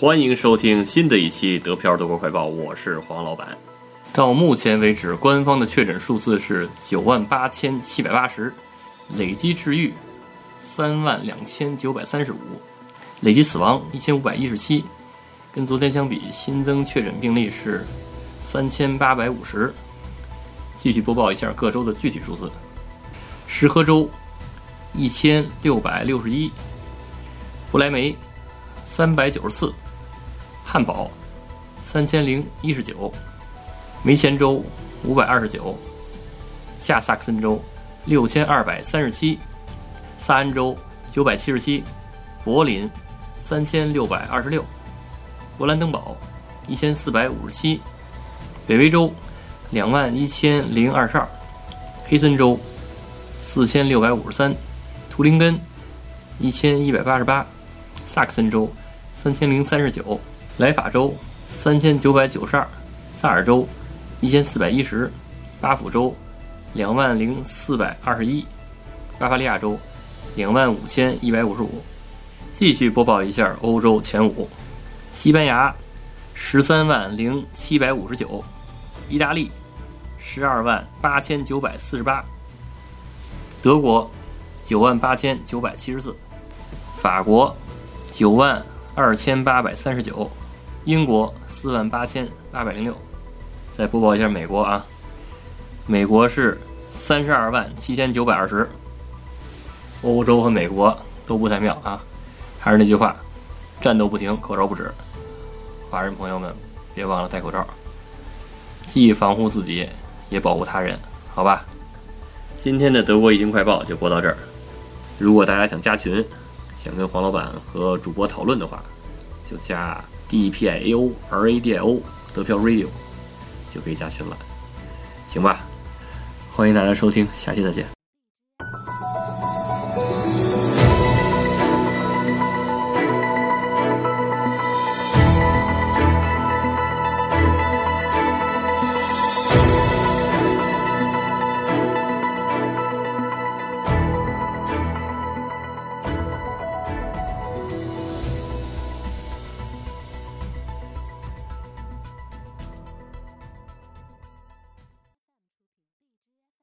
欢迎收听新的一期德漂德国快报，我是黄老板。到目前为止，官方的确诊数字是九万八千七百八十，累计治愈三万两千九百三十五，累计死亡一千五百一十七。跟昨天相比，新增确诊病例是三千八百五十。继续播报一下各州的具体数字：石河州一千六百六十一，不来梅三百九十四。汉堡，三千零一十九；梅前州五百二十九；下萨克森州六千二百三十七；萨恩州九百七十七；柏林三千六百二十六；勃兰登堡一千四百五十七；北威州两万一千零二十二；黑森州四千六百五十三；图林根一千一百八十八；萨克森州三千零三十九。莱法州三千九百九十二，萨尔州一千四百一十，巴甫州两万零四百二十一，巴伐利亚州两万五千一百五十五。继续播报一下欧洲前五：西班牙十三万零七百五十九，意大利十二万八千九百四十八，德国九万八千九百七十四，法国九万二千八百三十九。英国四万八千八百零六，再播报一下美国啊，美国是三十二万七千九百二十。欧洲和美国都不太妙啊，还是那句话，战斗不停，口罩不止。华人朋友们别忘了戴口罩，既防护自己，也保护他人，好吧？今天的德国疫情快报就播到这儿。如果大家想加群，想跟黄老板和主播讨论的话，就加。D E P I A O R A D I O 得票 Radio 就可以加群了，行吧？欢迎大家收听，下期再见。